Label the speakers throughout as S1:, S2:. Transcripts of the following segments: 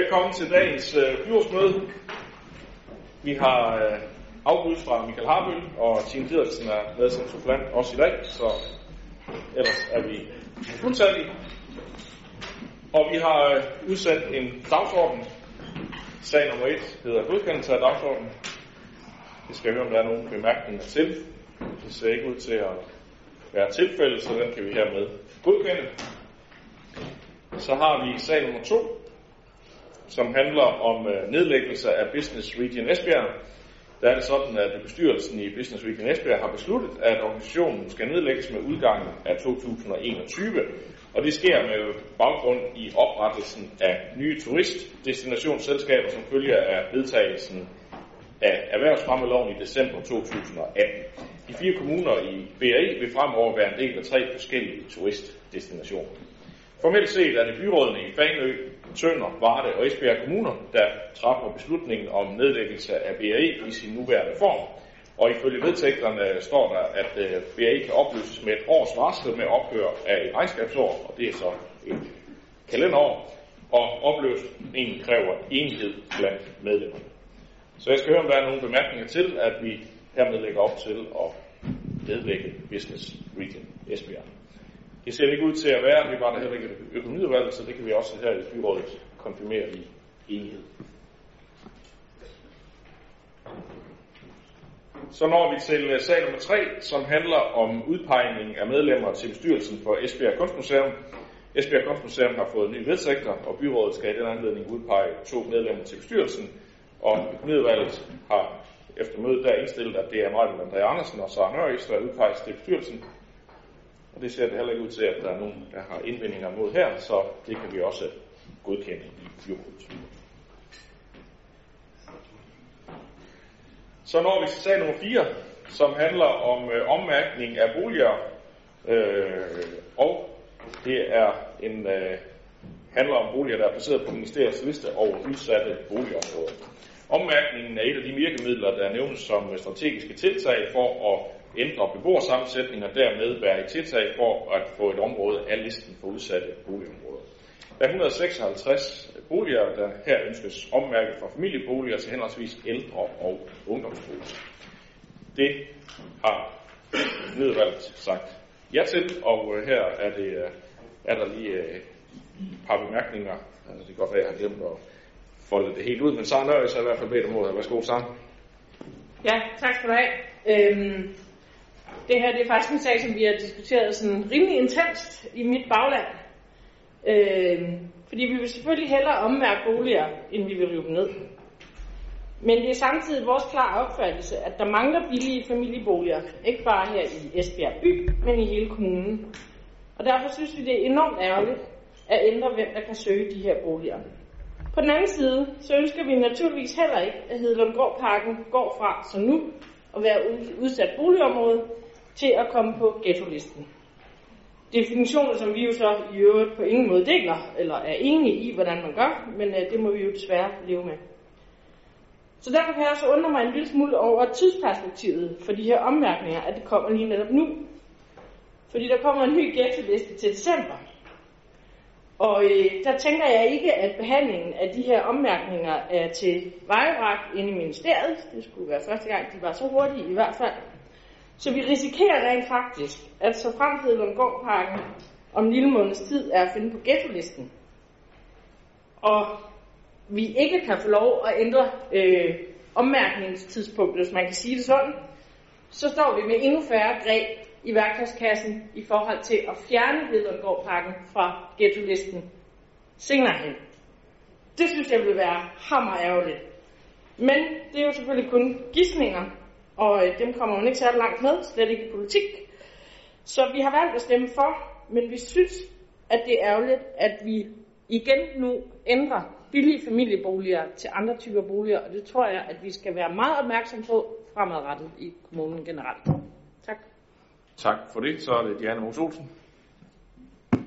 S1: Velkommen til dagens øh, byrådsmøde. Vi har øh, afbud fra Michael Harbøl, og Tine Pedersen er med som supplant også i dag, så ellers er vi fuldstændig. Og vi har øh, udsendt en dagsorden. Sag nummer 1 hedder godkendelse af dagsordenen. Det skal høre, om der er nogle bemærkninger til. Det ser ikke ud til at være tilfældet, så den kan vi hermed godkende. Så har vi sag nummer 2, som handler om øh, nedlæggelse af Business Region Esbjerg. Der er det sådan, at bestyrelsen i Business Region Esbjerg har besluttet, at organisationen skal nedlægges med udgangen af 2021. Og det sker med baggrund i oprettelsen af nye turistdestinationsselskaber, som følger af vedtagelsen af erhvervsfremmeloven i december 2018. De fire kommuner i BRI vil fremover være en del af tre forskellige turistdestinationer. Formelt set er det byrådene i Fanø, Tønder, Varde og Esbjerg kommuner, der træffer beslutningen om nedlæggelse af BRI i sin nuværende form. Og ifølge vedtægterne står der, at øh, kan opløses med et års varsel med ophør af et regnskabsår, og det er så et kalenderår, og opløsningen kræver enighed blandt medlemmerne. Så jeg skal høre, om der er nogle bemærkninger til, at vi hermed lægger op til at nedlægge Business Region Esbjerg. Det ser ikke ud til at være, vi var der heller ikke økonomiudvalg, så det kan vi også her i byrådet konfirmere i enighed. Så når vi til øh, sag nummer 3, som handler om udpegning af medlemmer til bestyrelsen for Esbjerg Kunstmuseum. Esbjerg Kunstmuseum har fået nye vedtægter, og byrådet skal i den anledning udpege to medlemmer til bestyrelsen. Og økonomiudvalget har efter mødet der indstillet, at det er Martin André Andersen og Søren Nørres, der udpeges til bestyrelsen. Og det ser det heller ikke ud til, at der er nogen, der har indvendinger mod her, så det kan vi også godkende i byrådet. Så når vi til sag nummer 4, som handler om øh, ommærkning af boliger, øh, og det er en øh, handler om boliger, der er placeret på ministeriets liste over udsatte boligområder. Ommærkningen er et af de virkemidler, der nævnes som strategiske tiltag for at ændre beboersammensætning og dermed være i tiltag for at få et område af listen for udsatte boligområder. Der er 156 boliger, der her ønskes ommærket fra familieboliger til henholdsvis ældre og ungdomsboliger. Det har nedvalgt sagt ja til, og øh, her er, det, øh, er der lige øh, et par bemærkninger. Det kan godt være, at jeg har glemt at folde det helt ud, men så Nørres jeg i hvert fald bedt om ordet. Værsgo, Sara.
S2: Ja, tak skal du have. Øhm, det her det er faktisk en sag, som vi har diskuteret sådan rimelig intenst i mit bagland. Øh, fordi vi vil selvfølgelig hellere ommærke boliger, end vi vil rive dem ned. Men det er samtidig vores klare opfattelse, at der mangler billige familieboliger, ikke bare her i Esbjerg by, men i hele kommunen. Og derfor synes vi, det er enormt ærgerligt at ændre, hvem der kan søge de her boliger. På den anden side, så ønsker vi naturligvis heller ikke, at Hedlundgårdparken går fra som nu at være udsat boligområde til at komme på ghetto-listen. Definitioner, som vi jo så i øvrigt på ingen måde deler, eller er enige i, hvordan man gør, men øh, det må vi jo desværre leve med. Så derfor kan jeg også undre mig en lille smule over tidsperspektivet for de her ommærkninger, at det kommer lige netop nu. Fordi der kommer en ny ghetto-liste til december. Og øh, der tænker jeg ikke, at behandlingen af de her ommærkninger er til vejebragt inde i ministeriet. Det skulle være første gang, de var så hurtige i hvert fald. Så vi risikerer rent faktisk, at så fremtiden gårdparken om en lille måneds tid er at finde på ghetto-listen. Og vi ikke kan få lov at ændre øh, ommærkningstidspunktet, hvis man kan sige det sådan, så står vi med endnu færre greb i værktøjskassen i forhold til at fjerne Hedlundgårdparken fra ghetto-listen senere hen. Det synes jeg vil være hammer ærgerligt. Men det er jo selvfølgelig kun gissninger, og øh, dem kommer man ikke særlig langt med, slet ikke i politik. Så vi har valgt at stemme for, men vi synes, at det er ærgerligt, at vi igen nu ændrer billige familieboliger til andre typer boliger, og det tror jeg, at vi skal være meget opmærksom på fremadrettet i kommunen generelt. Tak.
S1: Tak for det. Så er det Diana Mos Olsen.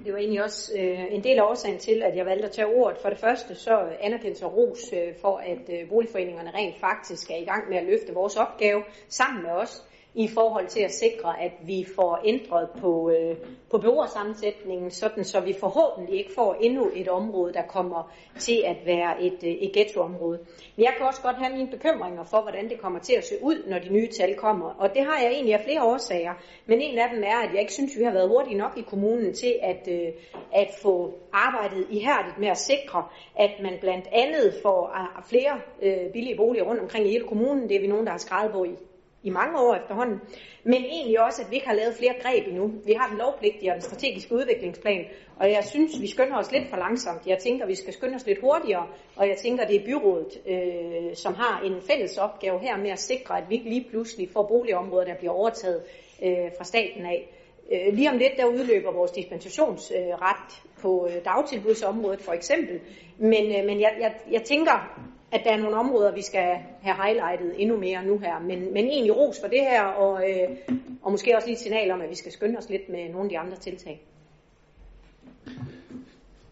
S3: Det var egentlig også øh, en del af årsagen til, at jeg valgte at tage ordet. For det første så anerkendelse og ros øh, for, at øh, boligforeningerne rent faktisk er i gang med at løfte vores opgave sammen med os i forhold til at sikre, at vi får ændret på, øh, på beboersammensætningen, sådan så vi forhåbentlig ikke får endnu et område, der kommer til at være et, øh, et ghettoområde. Men jeg kan også godt have mine bekymringer for, hvordan det kommer til at se ud, når de nye tal kommer. Og det har jeg egentlig af flere årsager. Men en af dem er, at jeg ikke synes, vi har været hurtige nok i kommunen til at, øh, at få arbejdet ihærdigt med at sikre, at man blandt andet får øh, flere øh, billige boliger rundt omkring i hele kommunen. Det er vi nogen, der har skrevet på i i mange år efterhånden, men egentlig også, at vi ikke har lavet flere greb endnu. Vi har den lovpligtige og den strategiske udviklingsplan, og jeg synes, vi skynder os lidt for langsomt. Jeg tænker, vi skal skynde os lidt hurtigere, og jeg tænker, det er byrådet, øh, som har en fælles opgave her med at sikre, at vi ikke lige pludselig får boligområder, der bliver overtaget øh, fra staten af. Øh, lige om lidt, der udløber vores dispensationsret øh, på øh, dagtilbudsområdet for eksempel, men, øh, men jeg, jeg, jeg tænker, at der er nogle områder, vi skal have highlightet endnu mere nu her. Men, men egentlig ros for det her, og, øh, og måske også lige et signal om, at vi skal skynde os lidt med nogle af de andre tiltag.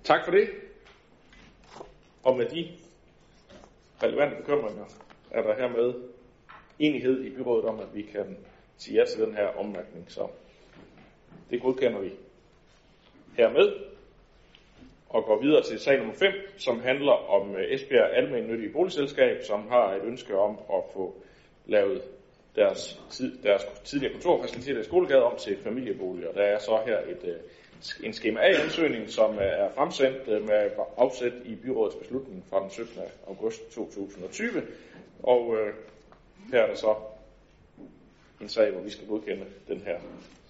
S1: Tak for det. Og med de relevante bekymringer er der hermed enighed i byrådet om, at vi kan sige ja til den her ommærkning. Så det godkender vi hermed og går videre til sag nummer 5, som handler om øh, Esbjerg Almennyttige Boligselskab, som har et ønske om at få lavet deres, tid, deres tidligere kontorfaciliteter i Skolegade om til familieboliger. Der er så her et, øh, en skema A-ansøgning, som øh, er fremsendt med afsæt i byrådets beslutning fra den 17. august 2020. Og øh, her er der så en sag, hvor vi skal godkende den her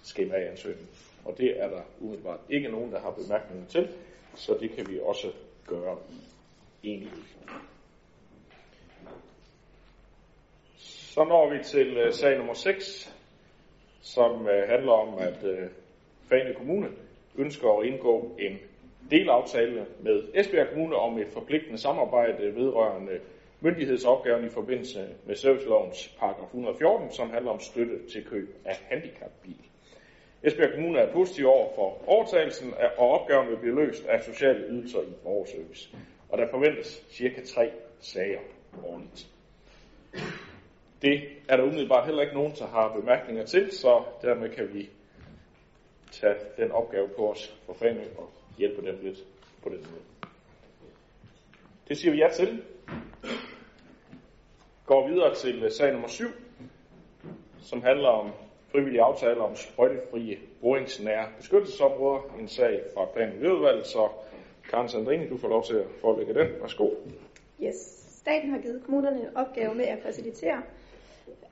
S1: skema A-ansøgning. Og det er der umiddelbart ikke nogen, der har bemærkninger til så det kan vi også gøre i enighed. Så når vi til uh, sag nummer 6, som uh, handler om, at uh, Fane Kommune ønsker at indgå en delaftale med Esbjerg Kommune om et forpligtende samarbejde vedrørende myndighedsopgaven i forbindelse med servicelovens paragraf 114, som handler om støtte til køb af handicapbil. Esbjerg Kommune er positiv over for overtagelsen, og opgaven vil blive løst af sociale ydelser i borgerservice. Og der forventes cirka tre sager årligt. Det er der umiddelbart heller ikke nogen, der har bemærkninger til, så dermed kan vi tage den opgave på os for fanden og hjælpe dem lidt på den måde. Det siger vi ja til. Går videre til sag nummer 7, som handler om frivillige aftaler om sprøjtefrie boringsnære beskyttelsesområder. En sag fra Plan- og Miljøudvalget, så Karen Sandrine, du får lov til at forelægge den. Værsgo.
S4: Yes. Staten har givet kommunerne en opgave med at facilitere,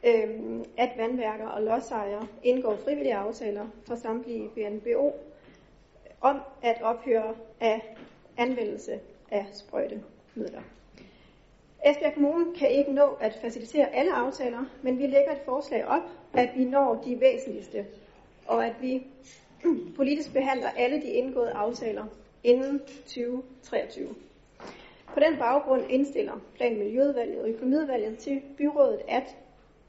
S4: øhm, at vandværker og lodsejere indgår frivillige aftaler for samtlige BNBO om at ophøre af anvendelse af sprøjtemidler. Esbjerg Kommune kan ikke nå at facilitere alle aftaler, men vi lægger et forslag op, at vi når de væsentligste, og at vi politisk behandler alle de indgåede aftaler inden 2023. På den baggrund indstiller Plan Miljøudvalget og Økonomiudvalget til byrådet, at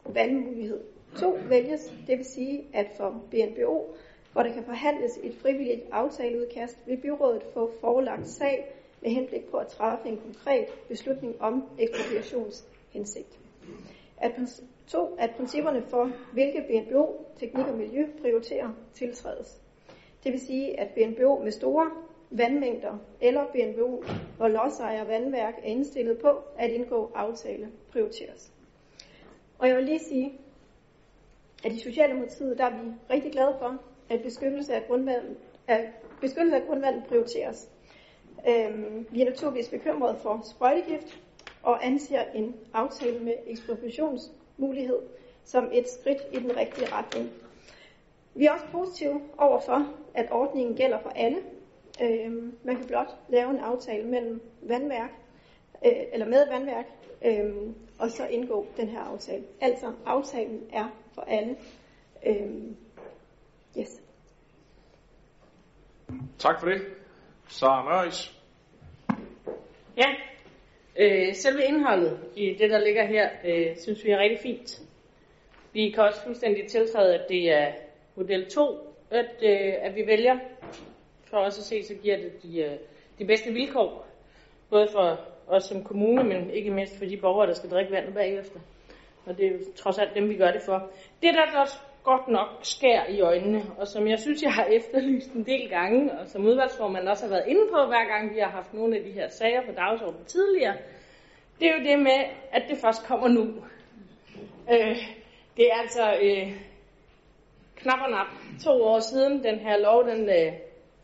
S4: vandmulighed 2 vælges, det vil sige, at for BNBO, hvor der kan forhandles et frivilligt aftaleudkast, vil byrådet få forelagt sag med henblik på at træffe en konkret beslutning om ekspropriationshensigt. At, 2. at principperne for, hvilke BNBO, teknik og miljø prioriterer, tiltrædes. Det vil sige, at BNBO med store vandmængder eller BNBO, hvor lodsejer vandværk er indstillet på at indgå aftale, prioriteres. Og jeg vil lige sige, at i Socialdemokratiet der er vi rigtig glade for, at beskyttelse af grundvandet, at beskyttelse af grundvandet prioriteres. Øhm, vi er naturligvis bekymrede for sprøjtegift og anser en aftale med ekspropriationsmulighed som et skridt i den rigtige retning. Vi er også positive overfor, at ordningen gælder for alle. Øhm, man kan blot lave en aftale mellem vandværk, øh, eller med vandværk, øh, og så indgå den her aftale. Altså, aftalen er for alle. Øhm, yes.
S1: Tak for det. Sara Møris.
S2: Ja, øh, selve indholdet i det, der ligger her, øh, synes vi er rigtig fint. Vi kan også fuldstændig tiltræde, at det er model 2, at, øh, at vi vælger. For os at se, så giver det de, øh, de bedste vilkår, både for os som kommune, men ikke mindst for de borgere, der skal drikke vandet bagefter. Og det er jo trods alt dem, vi gør det for. Det, der også godt nok skær i øjnene, og som jeg synes, jeg har efterlyst en del gange, og som udvalgsformand også har været inde på, hver gang vi har haft nogle af de her sager på dagsordenen tidligere, det er jo det med, at det først kommer nu. Øh, det er altså øh, knap og nap to år siden, den her lov den, øh,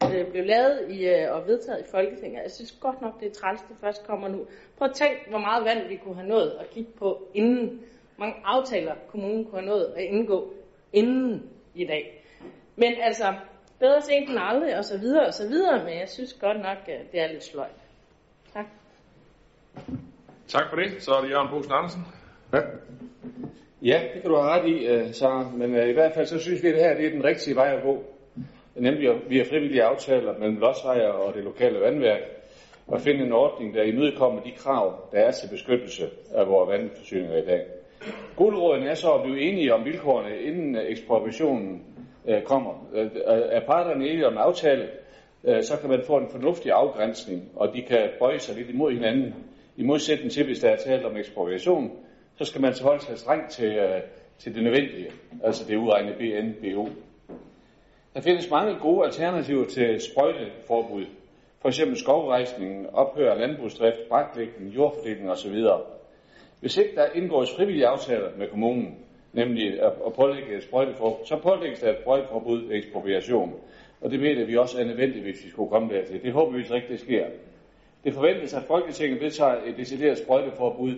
S2: øh, blev lavet i, øh, og vedtaget i Folketinget. Jeg synes godt nok, det er træls, det først kommer nu. Prøv at tænk, hvor meget vand vi kunne have nået at kigge på inden. Mange aftaler kommunen kunne have nået at indgå inden i dag. Men altså, bedre sent end aldrig, og så videre, og så videre, men jeg synes godt nok, det er lidt sløjt. Tak.
S1: Tak for det. Så er det Jørgen Bosen Andersen.
S5: Ja. ja, det kan du have ret i, uh, Sara. Men uh, i hvert fald så synes vi, at det her det er den rigtige vej at gå. Nemlig via frivillige aftaler mellem lodsejere og det lokale vandværk og finde en ordning, der imødekommer de krav, der er til beskyttelse af vores vandforsyninger i dag. Guldråden er så at blive enige om vilkårene, inden øh, ekspropriationen øh, kommer. Øh, øh, er parterne enige om en aftale, øh, så kan man få en fornuftig afgrænsning, og de kan bøje sig lidt imod hinanden. I modsætning til, hvis der er tale om ekspropriation, så skal man holde sig strengt til, øh, til det nødvendige, altså det uregnede BNBO. Der findes mange gode alternativer til sprøjteforbud. For eksempel skovrejsningen, ophør af landbrugsdrift, braklægning, jordfordeling osv. Hvis ikke der indgås frivillige aftaler med kommunen, nemlig at pålægge et sprøjteforbud, så pålægges der et sprøjteforbud ved ekspropriation. Og det mener vi også er nødvendigt, hvis vi skulle komme dertil. Det håber vi så ikke, det sker. Det forventes, at Folketinget vedtager et decideret sprøjteforbud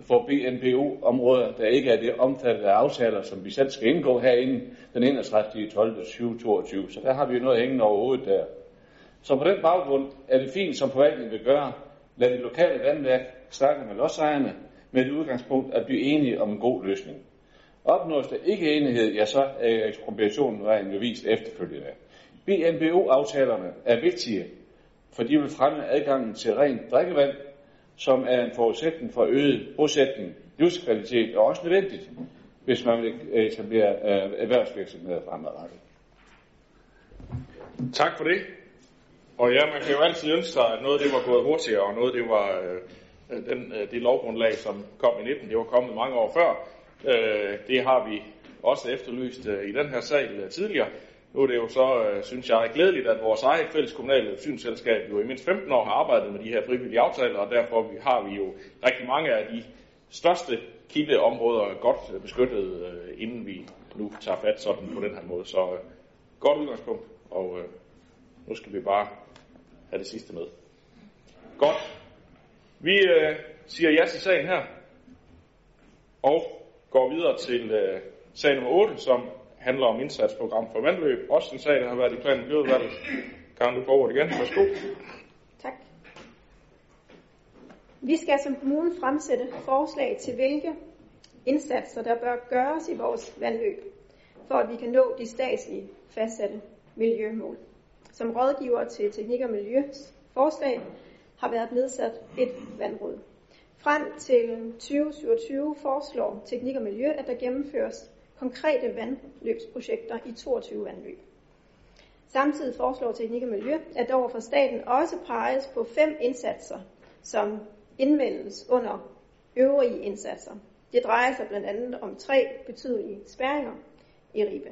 S5: for BNBO-områder, der ikke er det omfattede af aftaler, som vi selv skal indgå herinde den 31. 12. 2022. Så der har vi jo noget hængende over hovedet der. Så på den baggrund er det fint, som forvaltningen vil gøre, lad det lokale vandværk snakke med lodsejerne med et udgangspunkt at blive enige om en god løsning. Opnås der ikke enighed, ja, så er ekspropriationen vejen jo vist efterfølgende. BNBO-aftalerne er vigtige, for de vil fremme adgangen til rent drikkevand, som er en forudsætning for øget bosætning, livskvalitet og også nødvendigt, hvis man vil etablere øh, erhvervsvirksomheder fremadrettet.
S1: Tak for det. Og ja, man kan jo altid ønske sig, at noget det var gået hurtigere, og noget det var øh, Øh, den, øh, det lovgrundlag, som kom i 19, det var kommet mange år før. Øh, det har vi også efterlyst i den her sal tidligere. Nu er det jo så, synes jeg, glædeligt, at vores eget fælles kommunale synsselskab jo i mindst 15 år har arbejdet med de her frivillige aftaler, og derfor har vi jo rigtig mange af de største kildeområder godt beskyttet, inden vi nu tager fat sådan på den her måde. Så godt udgangspunkt, og nu skal vi bare have det sidste med. Godt. Vi øh, siger ja til sagen her, og går videre til øh, sag nummer 8, som handler om indsatsprogram for vandløb. Også en sag, der har været i planen miljøudvalget. Kan du få ordet igen? Værsgo.
S4: Tak. Vi skal som kommune fremsætte forslag til, hvilke indsatser, der bør gøres i vores vandløb, for at vi kan nå de statslige fastsatte miljømål. Som rådgiver til Teknik og Miljøs forslag har været nedsat et vandråd. Frem til 2027 foreslår Teknik og Miljø, at der gennemføres konkrete vandløbsprojekter i 22 vandløb. Samtidig foreslår Teknik og Miljø, at der overfor staten også peges på fem indsatser, som indmeldes under øvrige indsatser. Det drejer sig blandt andet om tre betydelige spærringer i Ribe.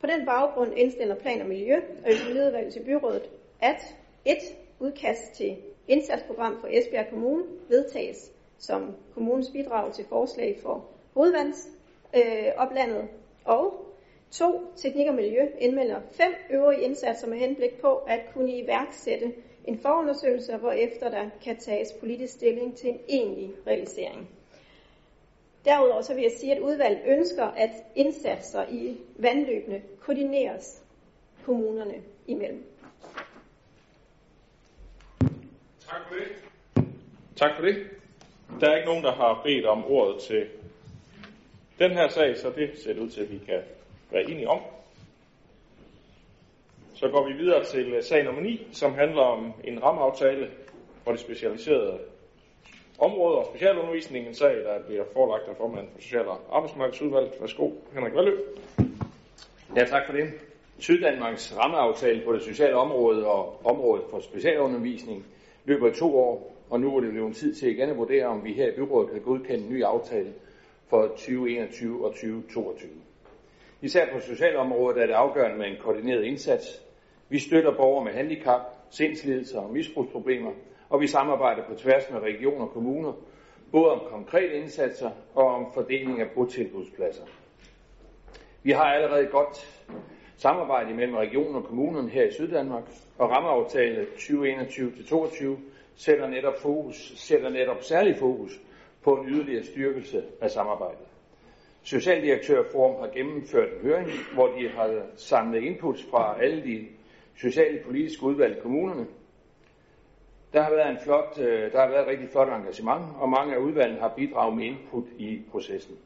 S4: På den baggrund indstiller Plan og Miljø og Økonomiudvalget til byrådet, at et udkast til indsatsprogram for Esbjerg Kommune vedtages som kommunens bidrag til forslag for hovedvands øh, oplandet. Og to, teknik og miljø indmelder fem øvrige indsatser med henblik på at kunne iværksætte en forundersøgelse, hvor efter der kan tages politisk stilling til en egentlig realisering. Derudover så vil jeg sige, at udvalget ønsker, at indsatser i vandløbene koordineres kommunerne imellem.
S1: Tak for det. Tak for det. Der er ikke nogen, der har bedt om ordet til den her sag, så det ser det ud til, at vi kan være enige om. Så går vi videre til øh, sag nummer 9, som handler om en rammeaftale for det specialiserede område og specialundervisning. En sag, der bliver forelagt af formanden for Social- og Arbejdsmarkedsudvalget. Værsgo, Henrik Valø.
S6: Ja, tak for det. Syddanmarks rammeaftale på det sociale område og området for specialundervisning løber i to år, og nu er det blevet tid til igen at vurdere, om vi her i byrådet kan godkende en ny aftale for 2021 og 2022. Især på socialområdet er det afgørende med en koordineret indsats. Vi støtter borgere med handicap, sindslidelser og misbrugsproblemer, og vi samarbejder på tværs med regioner og kommuner, både om konkrete indsatser og om fordeling af botilbudspladser. Vi har allerede et godt samarbejde mellem regionen og kommunen her i Syddanmark, og rammeaftale 2021-22 sætter netop, fokus, sætter netop særlig fokus på en yderligere styrkelse af samarbejdet. Socialdirektørforum har gennemført en høring, hvor de har samlet inputs fra alle de sociale politiske udvalg i kommunerne. Der har været en flot, øh, der har været et rigtig flot engagement, og mange af udvalgene har bidraget med input i processen.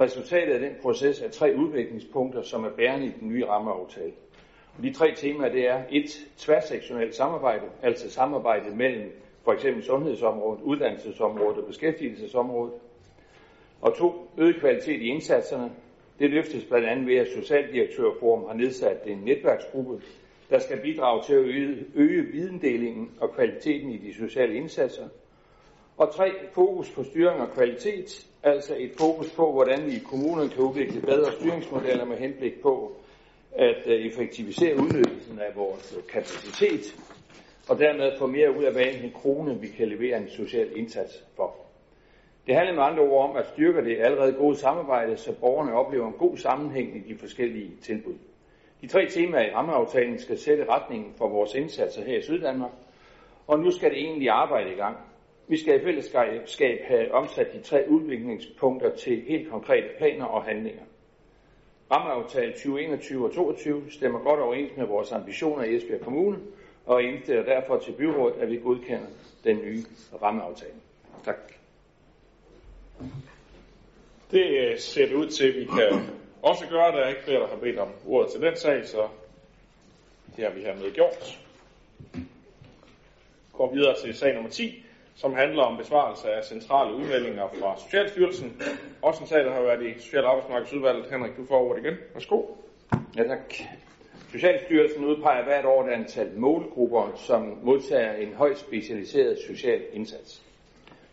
S6: Resultatet af den proces er tre udviklingspunkter, som er bærende i den nye rammeaftale. Og de tre temaer, det er et tværsektionelt samarbejde, altså samarbejdet mellem for eksempel sundhedsområdet, uddannelsesområdet og beskæftigelsesområdet. Og to, øget kvalitet i indsatserne. Det løftes blandt andet ved, at Socialdirektørforum har nedsat en netværksgruppe, der skal bidrage til at øge, øge videndelingen og kvaliteten i de sociale indsatser. Og tre, fokus på styring og kvalitet, altså et fokus på, hvordan vi i kommunerne kan udvikle bedre styringsmodeller med henblik på at øh, effektivisere udnyttelsen af vores øh, kapacitet, og dermed få mere ud af hver enkelt krone, vi kan levere en social indsats for. Det handler med andre ord om at styrke det allerede gode samarbejde, så borgerne oplever en god sammenhæng i de forskellige tilbud. De tre temaer i rammeaftalen skal sætte retningen for vores indsatser her i Syddanmark, og nu skal det egentlig arbejde i gang. Vi skal i fællesskab have omsat de tre udviklingspunkter til helt konkrete planer og handlinger. Rammeaftale 2021 og 2022 stemmer godt overens med vores ambitioner i Esbjerg Kommune, og indstiller derfor til byrådet, at vi godkender den nye rammeaftale. Tak.
S1: Det øh, ser det ud til, at vi kan også gøre. Der er ikke flere, der har bedt om ordet til den sag, så det har vi hermed gjort. Går videre til sag nummer 10, som handler om besvarelse af centrale udmeldinger fra Socialstyrelsen. Også en sag, der har været i Social- og Arbejdsmarkedsudvalget. Henrik, du får ordet igen. Værsgo.
S6: Ja, tak. Socialstyrelsen udpeger hvert år et antal målgrupper, som modtager en højt specialiseret social indsats.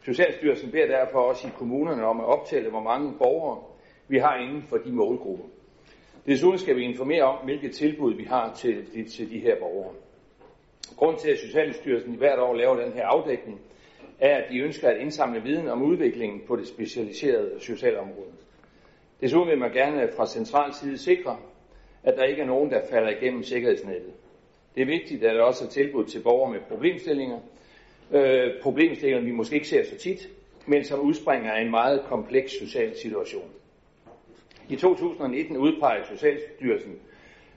S6: Socialstyrelsen beder derfor også i kommunerne om at optælle, hvor mange borgere vi har inden for de målgrupper. Desuden skal vi informere om, hvilke tilbud vi har til de, til de her borgere. Grunden til, at Socialstyrelsen hvert år laver den her afdækning, er, at de ønsker at indsamle viden om udviklingen på det specialiserede socialområde. Desuden vil man gerne fra central side sikre, at der ikke er nogen, der falder igennem sikkerhedsnettet. Det er vigtigt, at der også er tilbud til borgere med problemstillinger. Øh, problemstillinger, vi måske ikke ser så tit, men som udspringer af en meget kompleks social situation. I 2019 udpegede Socialstyrelsen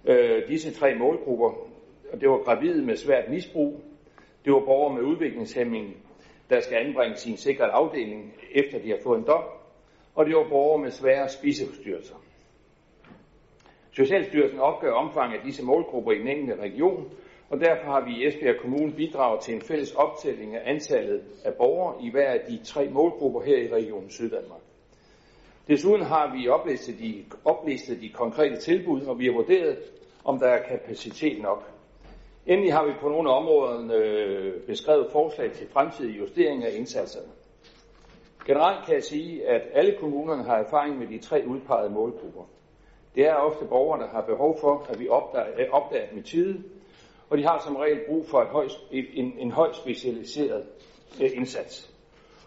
S6: øh, disse tre målgrupper, og det var gravide med svært misbrug, det var borgere med udviklingshæmning, der skal anbringes i en sikret afdeling, efter de har fået en dom, og det var borgere med svære spiseforstyrrelser. Socialstyrelsen opgør omfanget af disse målgrupper i den enkelte region, og derfor har vi i Esbjerg Kommune bidraget til en fælles optælling af antallet af borgere i hver af de tre målgrupper her i Region Syddanmark. Desuden har vi oplistet de, oplistet de konkrete tilbud, og vi har vurderet, om der er kapacitet nok. Endelig har vi på nogle områder øh, beskrevet forslag til fremtidige justeringer af indsatserne. Generelt kan jeg sige, at alle kommunerne har erfaring med de tre udpegede målgrupper. Det er ofte borgere, der har behov for, at vi opdager, opdager dem i tide, og de har som regel brug for et høj, en, en højt specialiseret øh, indsats.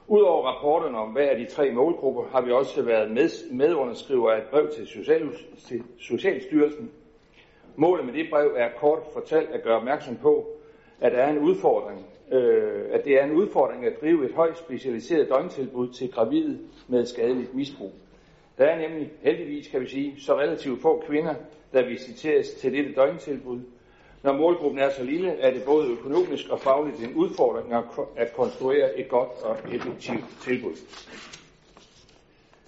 S6: Udover rapporterne om hver af de tre målgrupper, har vi også været med, medunderskriver af et brev til, Social, til Socialstyrelsen. Målet med det brev er kort fortalt at gøre opmærksom på, at, der er en udfordring, øh, at det er en udfordring at drive et højt specialiseret døgntilbud til gravide med skadeligt misbrug. Der er nemlig heldigvis, kan vi sige, så relativt få kvinder, der visiteres til dette døgntilbud. Når målgruppen er så lille, er det både økonomisk og fagligt en udfordring at konstruere et godt og effektivt tilbud.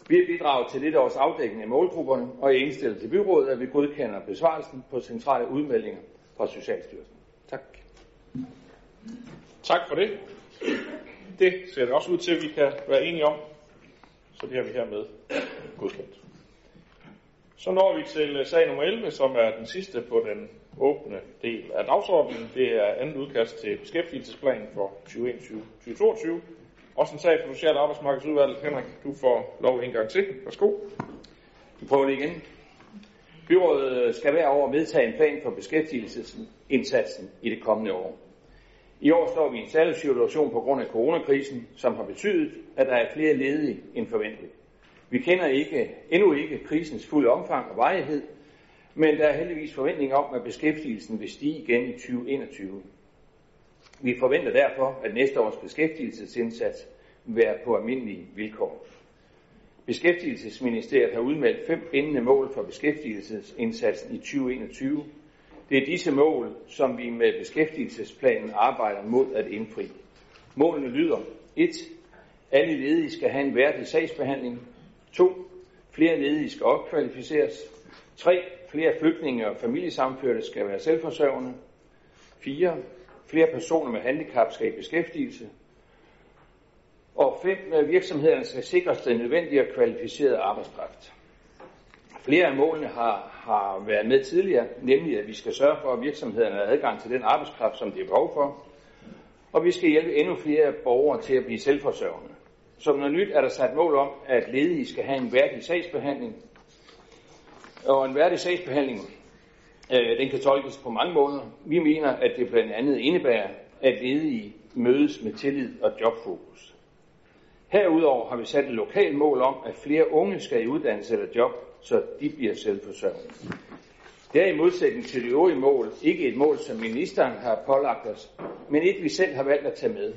S6: Vi har bidraget til dette års afdækning af målgrupperne, og er indstillet til byrådet, at vi godkender besvarelsen på centrale udmeldinger fra Socialstyrelsen. Tak.
S1: Tak for det. Det ser det også ud til, at vi kan være enige om. Så det har vi hermed godkendt. Så når vi til sag nummer 11, som er den sidste på den åbne del af dagsordenen. Det er andet udkast til beskæftigelsesplan for 2021-2022. Også en sag for Social- og Arbejdsmarkedsudvalget. Henrik, du får lov en gang til. Værsgo.
S6: Vi prøver lige igen. Byrådet skal hver år vedtage en plan for beskæftigelsesindsatsen i det kommende år. I år står vi i en særlig situation på grund af coronakrisen, som har betydet, at der er flere ledige end forventet. Vi kender ikke, endnu ikke krisens fulde omfang og varighed, men der er heldigvis forventning om, at beskæftigelsen vil stige igen i 2021. Vi forventer derfor, at næste års beskæftigelsesindsats vil være på almindelige vilkår. Beskæftigelsesministeriet har udmeldt fem bindende mål for beskæftigelsesindsatsen i 2021. Det er disse mål, som vi med beskæftigelsesplanen arbejder mod at indfri. Målene lyder 1. Alle ledige skal have en værdig sagsbehandling. 2. Flere ledige skal opkvalificeres. 3. Flere flygtninge og familiesamførte skal være selvforsørgende. 4. Flere personer med handicap skal i beskæftigelse. Og fem, øh, Virksomhederne skal sikres den nødvendige og kvalificerede arbejdskraft. Flere af målene har, har været med tidligere, nemlig at vi skal sørge for, at virksomhederne har adgang til den arbejdskraft, som de har behov for. Og vi skal hjælpe endnu flere borgere til at blive selvforsørgende. Som noget nyt er der sat mål om, at ledige skal have en værdig sagsbehandling. Og en værdig sagsbehandling, øh, den kan tolkes på mange måder. Vi mener, at det blandt andet indebærer, at ledige mødes med tillid og jobfokus. Herudover har vi sat et lokalt mål om, at flere unge skal i uddannelse eller job, så de bliver selvforsørgende. Det er i modsætning til det øvrige mål ikke et mål, som ministeren har pålagt os, men et, vi selv har valgt at tage med.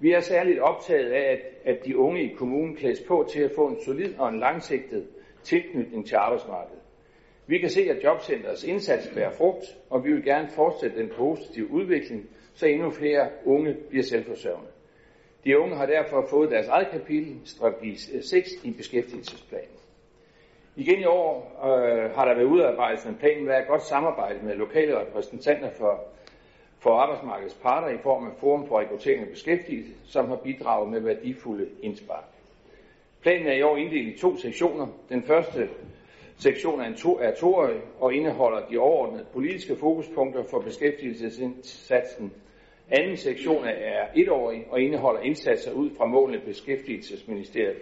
S6: Vi er særligt optaget af, at, at de unge i kommunen klædes på til at få en solid og en langsigtet tilknytning til arbejdsmarkedet. Vi kan se, at Jobcenterets indsats bærer frugt, og vi vil gerne fortsætte den positive udvikling, så endnu flere unge bliver selvforsørgende. De unge har derfor fået deres eget kapitel, strategi 6 i beskæftigelsesplanen. Igen i år øh, har der været udarbejdet en plan med et godt samarbejde med lokale repræsentanter for, for arbejdsmarkedets parter i form af Forum for Rekruttering og Beskæftigelse, som har bidraget med værdifulde indspark. Planen er i år inddelt i to sektioner. Den første sektion er, en to, er toårig og indeholder de overordnede politiske fokuspunkter for beskæftigelsesindsatsen. Anden sektion er etårig og indeholder indsatser ud fra målene beskæftigelsesministeriet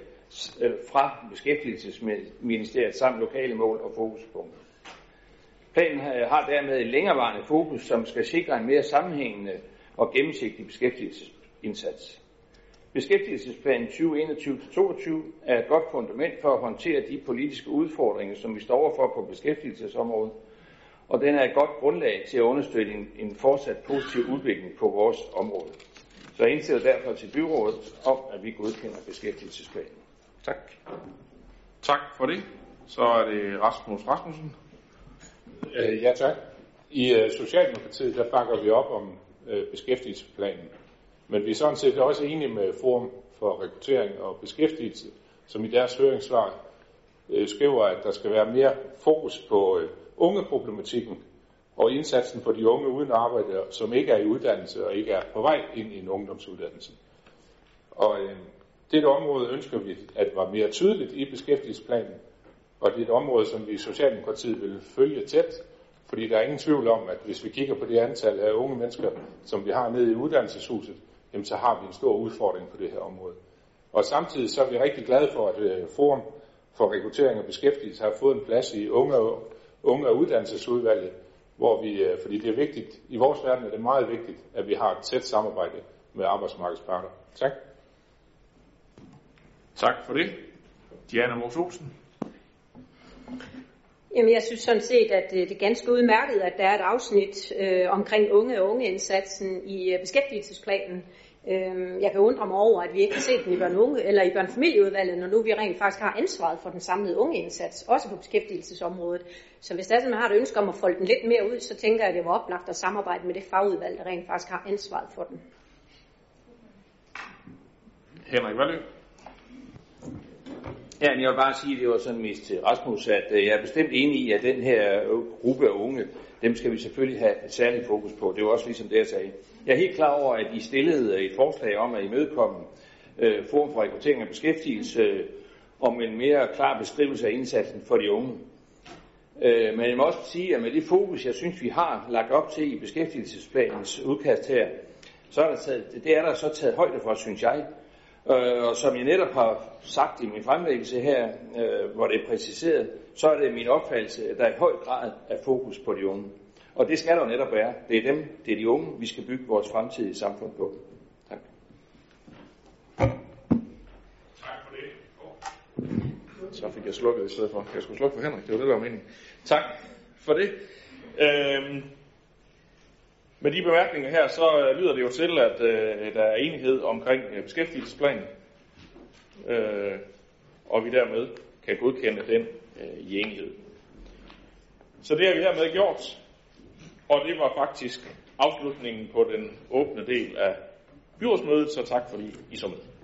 S6: øh, fra Beskæftigelsesministeriet samt lokale mål og fokuspunkter. Planen øh, har dermed et længerevarende fokus, som skal sikre en mere sammenhængende og gennemsigtig beskæftigelsesindsats. Beskæftigelsesplanen 2021-2022 er et godt fundament for at håndtere de politiske udfordringer, som vi står overfor på beskæftigelsesområdet, og den er et godt grundlag til at understøtte en, en fortsat positiv udvikling på vores område. Så jeg indstiller derfor til byrådet om, at vi godkender beskæftigelsesplanen.
S1: Tak. Tak for det. Så er det Rasmus Rasmussen.
S7: Øh, ja, tak. I uh, Socialdemokratiet, der bakker vi op om uh, beskæftigelsesplanen. Men vi er sådan set også enige med Forum for Rekruttering og Beskæftigelse, som i deres høringssvar øh, skriver, at der skal være mere fokus på øh, ungeproblematikken og indsatsen for de unge uden arbejde, som ikke er i uddannelse og ikke er på vej ind i en ungdomsuddannelse. Og øh, uh, dette område ønsker vi at var mere tydeligt i beskæftigelsesplanen, og det er et område, som vi i Socialdemokratiet vil følge tæt, fordi der er ingen tvivl om, at hvis vi kigger på det antal af unge mennesker, som vi har nede i uddannelseshuset, jamen så har vi en stor udfordring på det her område. Og samtidig så er vi rigtig glade for, at øh, Forum for Rekruttering og Beskæftigelse har fået en plads i unge, unge og uddannelsesudvalget, hvor vi, øh, fordi det er vigtigt, i vores verden er det meget vigtigt, at vi har et tæt samarbejde med arbejdsmarkedsparter. Tak.
S1: Tak for det. Diana Mors Olsen.
S3: Jamen, jeg synes sådan set, at det er ganske udmærket, at der er et afsnit øh, omkring unge og ungeindsatsen i øh, beskæftigelsesplanen. Øh, jeg kan undre mig over, at vi ikke har set den i børn unge, eller i børnefamilieudvalget, når nu vi rent faktisk har ansvaret for den samlede ungeindsats, også på beskæftigelsesområdet. Så hvis der er, man har et ønske om at folde den lidt mere ud, så tænker jeg, at det var oplagt at samarbejde med det fagudvalg, der rent faktisk har ansvaret for den.
S1: Henrik Valø.
S6: Ja, men jeg vil bare sige, at det var sådan mest til Rasmus, at øh, jeg er bestemt enig i, at den her gruppe af unge, dem skal vi selvfølgelig have et særligt fokus på. Det var også ligesom det, jeg sagde. Jeg er helt klar over, at I stillede et forslag om at imødekomme øh, Forum for Rekruttering og Beskæftigelse øh, om en mere klar beskrivelse af indsatsen for de unge. Øh, men jeg må også sige, at med det fokus, jeg synes, vi har lagt op til i beskæftigelsesplanens udkast her, så er der taget, det er der så taget højde for, synes jeg. Øh, og som jeg netop har sagt i min fremlæggelse her, øh, hvor det er præciseret, så er det min opfattelse, at der i høj grad er fokus på de unge. Og det skal der netop være. Det er dem, det er de unge, vi skal bygge vores fremtidige samfund på. Tak.
S1: Tak for det. Oh. Så fik jeg slukket i stedet for. Jeg skulle slukke for Henrik, det var det, der var meningen. Tak for det. Øhm, med de bemærkninger her, så lyder det jo til, at øh, der er enighed omkring øh, beskæftigelsesplanen, øh, og vi dermed kan godkende den øh, i enighed. Så det har vi hermed gjort, og det var faktisk afslutningen på den åbne del af byrådsmødet, så tak fordi I så med.